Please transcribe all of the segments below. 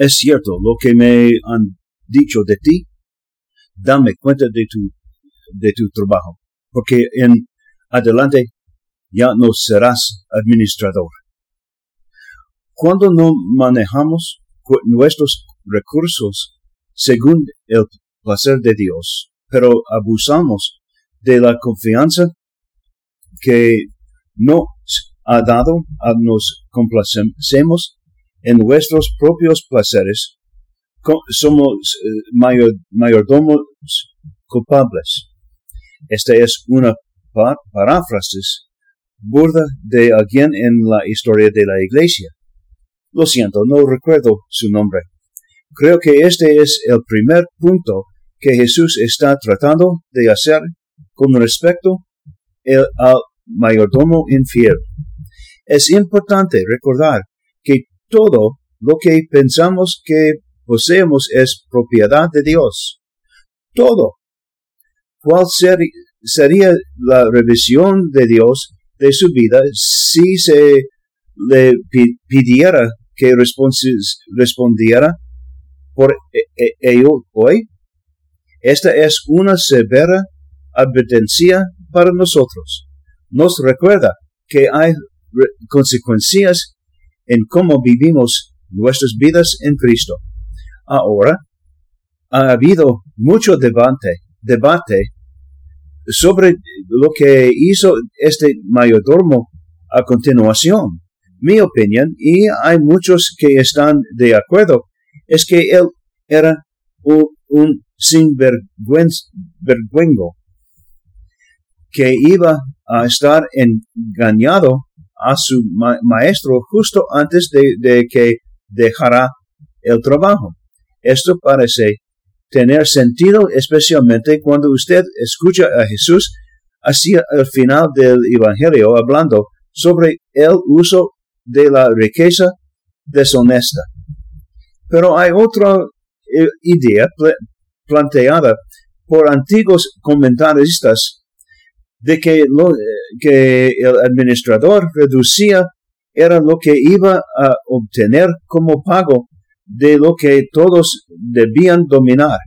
es cierto lo que me han dicho de ti, dame cuenta de tu, de tu trabajo, porque en adelante ya no serás administrador. Cuando no manejamos nuestros recursos según el placer de Dios, pero abusamos de la confianza que nos ha dado, nos complacemos en nuestros propios placeres, somos eh, mayordomos culpables. Esta es una paráfrasis burda de alguien en la historia de la iglesia. Lo siento, no recuerdo su nombre. Creo que este es el primer punto que Jesús está tratando de hacer con respecto al mayordomo infiel. Es importante recordar que todo lo que pensamos que poseemos es propiedad de Dios. Todo. ¿Cuál sería la revisión de Dios de su vida si se le pidiera que respondiera por e-, e-, ello hoy? Esta es una severa advertencia para nosotros. Nos recuerda que hay consecuencias en cómo vivimos nuestras vidas en Cristo. Ahora, ha habido mucho debate, debate sobre lo que hizo este mayordomo a continuación. Mi opinión, y hay muchos que están de acuerdo, es que él era un, un sinvergüengo que iba a estar engañado a su maestro justo antes de, que dejara el trabajo. Esto parece tener sentido especialmente cuando usted escucha a Jesús hacia el final del Evangelio hablando sobre el uso de la riqueza deshonesta. Pero hay otra eh, idea planteada por antiguos comentaristas de que, lo, que el administrador reducía era lo que iba a obtener como pago de lo que todos debían dominar.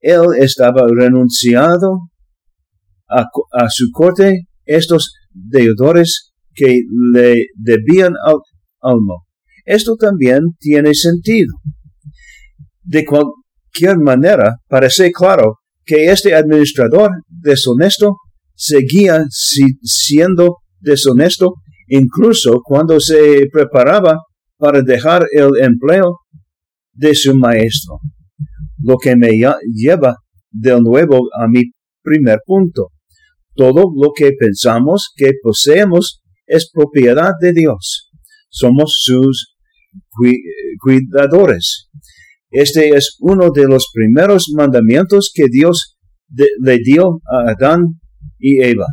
Él estaba renunciado a, su corte estos deudores que le debían al almo. Esto también tiene sentido. De cualquier manera, parece claro que este administrador deshonesto seguía siendo deshonesto incluso cuando se preparaba para dejar el empleo de su maestro. Lo que me lleva de nuevo a mi primer punto. Todo lo que pensamos que poseemos es propiedad de Dios. Somos sus cuidadores. Este es uno de los primeros mandamientos que Dios le dio a Adán y Eva.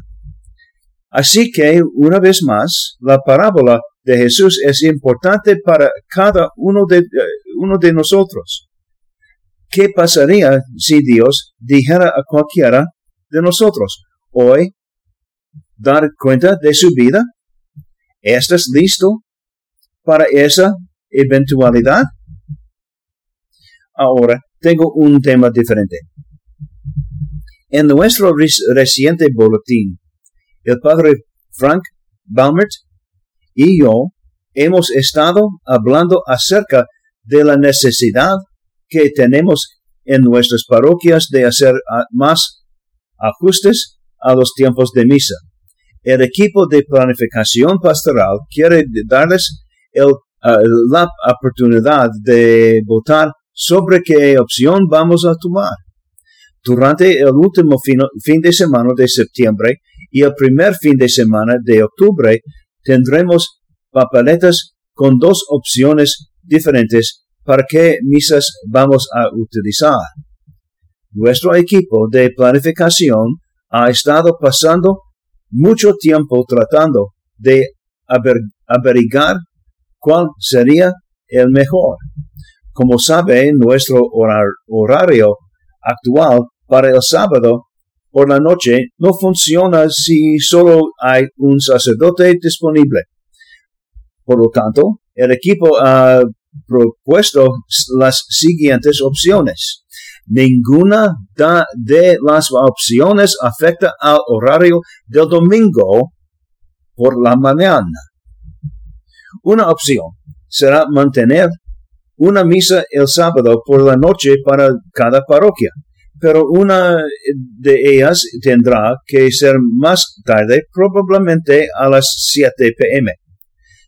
Así que, una vez más, la parábola de Jesús es importante para cada uno de, eh, uno de nosotros. ¿Qué pasaría si Dios dijera a cualquiera de nosotros, hoy, dar cuenta de su vida? ¿Estás listo para esa eventualidad? Ahora tengo un tema diferente. En nuestro reciente boletín, el padre Frank Balmert y yo hemos estado hablando acerca de la necesidad que tenemos en nuestras parroquias de hacer más ajustes a los tiempos de misa. El equipo de planificación pastoral quiere darles la oportunidad de votar sobre qué opción vamos a tomar. Durante el último fin de semana de septiembre y el primer fin de semana de octubre tendremos papeletas con dos opciones diferentes para qué misas vamos a utilizar. Nuestro equipo de planificación ha estado pasando mucho tiempo tratando de averiguar cuál sería el mejor. Como sabe, nuestro horario actual para el sábado por la noche no funciona si solo hay un sacerdote disponible. Por lo tanto, el equipo ha propuesto las siguientes opciones. Ninguna de las opciones afecta al horario del domingo por la mañana. Una opción será mantener una misa el sábado por la noche para cada parroquia, pero una de ellas tendrá que ser más tarde, probablemente a las 7 pm.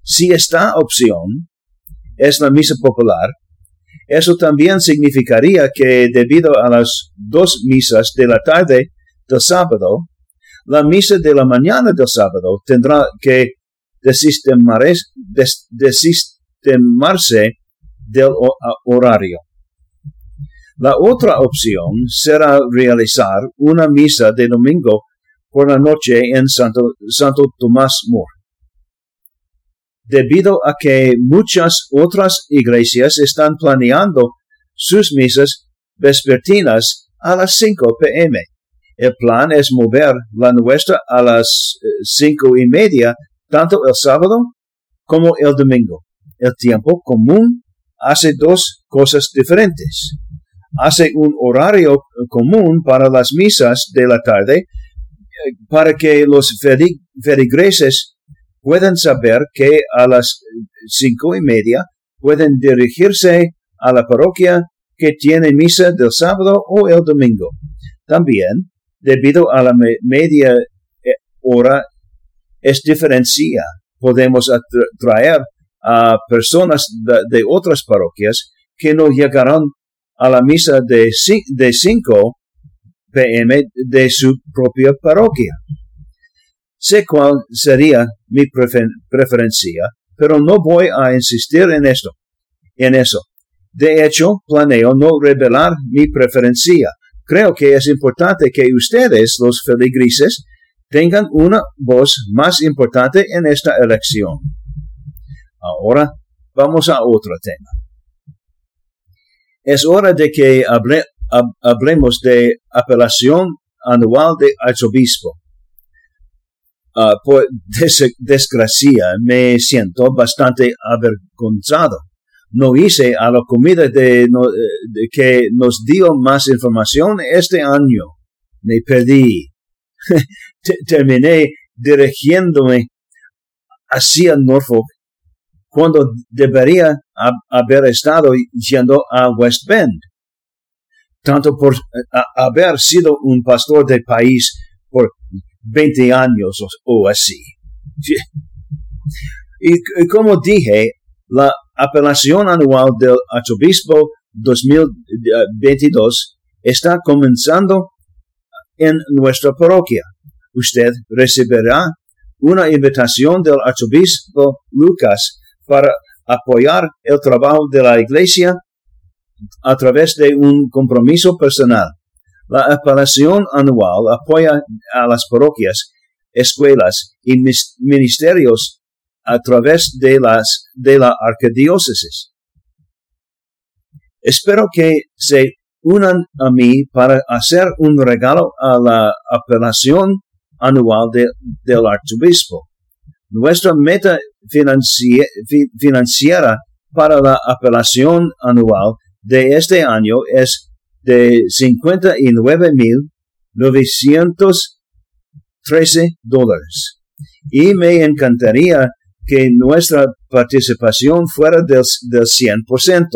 Si esta opción es la misa popular, eso también significaría que debido a las dos misas de la tarde del sábado, la misa de la mañana del sábado tendrá que desistemarse, del horario. La otra opción será realizar una misa de domingo por la noche en Santo, Santo Tomás More. Debido a que muchas otras iglesias están planeando sus misas vespertinas a las 5 pm. El plan es mover la nuestra a las eh, cinco y media, tanto el sábado como el domingo. El tiempo común hace dos cosas diferentes. Hace un horario común para las misas de la tarde eh, para que los feligreses puedan saber que a las cinco y media pueden dirigirse a la parroquia que tiene misa del sábado o el domingo. También, debido a la media eh, hora, es diferencia. Podemos atraer a personas de, otras parroquias que no llegarán a la misa de, de 5 pm de su propia parroquia. Sé cuál sería mi preferencia, pero no voy a insistir en esto, en eso. De hecho, planeo no revelar mi preferencia. Creo que es importante que ustedes, los feligreses, tengan una voz más importante en esta elección. Ahora vamos a otro tema. Es hora de que hablemos de apelación anual de arzobispo. Ah, por desgracia me siento bastante avergonzado. No hice a la comida de, que nos dio más información este año. Me perdí. Terminé dirigiéndome hacia Norfolk cuando debería haber estado yendo a West Bend. Tanto por haber sido un pastor del país por 20 años o, así. Y, como dije, la apelación anual del arzobispo 2022 está comenzando en nuestra parroquia. Usted recibirá una invitación del arzobispo Lucas para apoyar el trabajo de la Iglesia a través de un compromiso personal. La apelación anual apoya a las parroquias, escuelas y ministerios a través de, las, de la arquidiócesis. Espero que se unan a mí para hacer un regalo a la apelación anual del arzobispo. Nuestra meta financiera para la apelación anual de este año es de 59.913 dólares. Y me encantaría que nuestra participación fuera del, del 100%,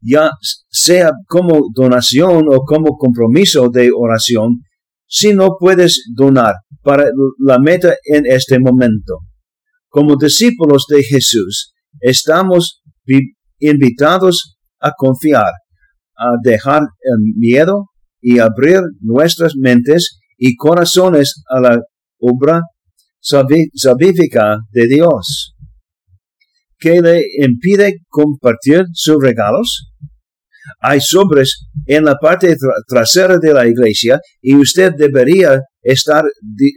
ya sea como donación o como compromiso de oración si no puedes donar para la meta en este momento. Como discípulos de Jesús, estamos invitados a confiar, a dejar el miedo y abrir nuestras mentes y corazones a la obra salvífica de Dios. ¿Qué le impide compartir sus regalos? Hay sobres en la parte trasera de la iglesia y usted debería estar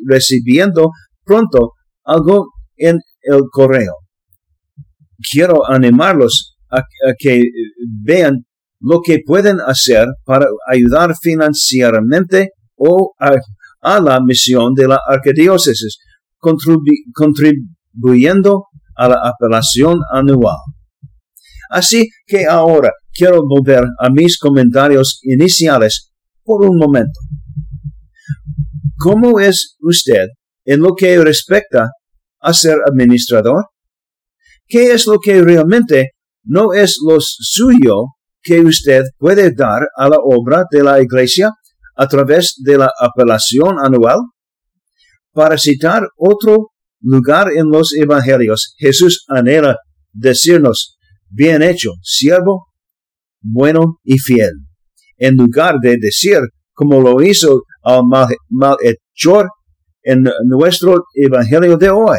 recibiendo pronto algo en el correo. Quiero animarlos a, que vean lo que pueden hacer para ayudar financieramente o a, la misión de la arquidiócesis, contribuyendo a la apelación anual. Así que ahora quiero volver a mis comentarios iniciales por un momento. ¿Cómo es usted en lo que respecta a ser administrador? ¿Qué es lo que realmente no es lo suyo que usted puede dar a la obra de la iglesia a través de la apelación anual? Para citar otro lugar en los evangelios, Jesús anhela decirnos, bien hecho, siervo, bueno y fiel, en lugar de decir, como lo hizo al malhechor en nuestro evangelio de hoy.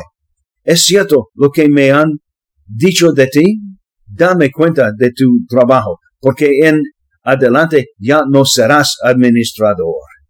¿Es cierto lo que me han dicho de ti? Dame cuenta de tu trabajo, porque en adelante ya no serás administrador.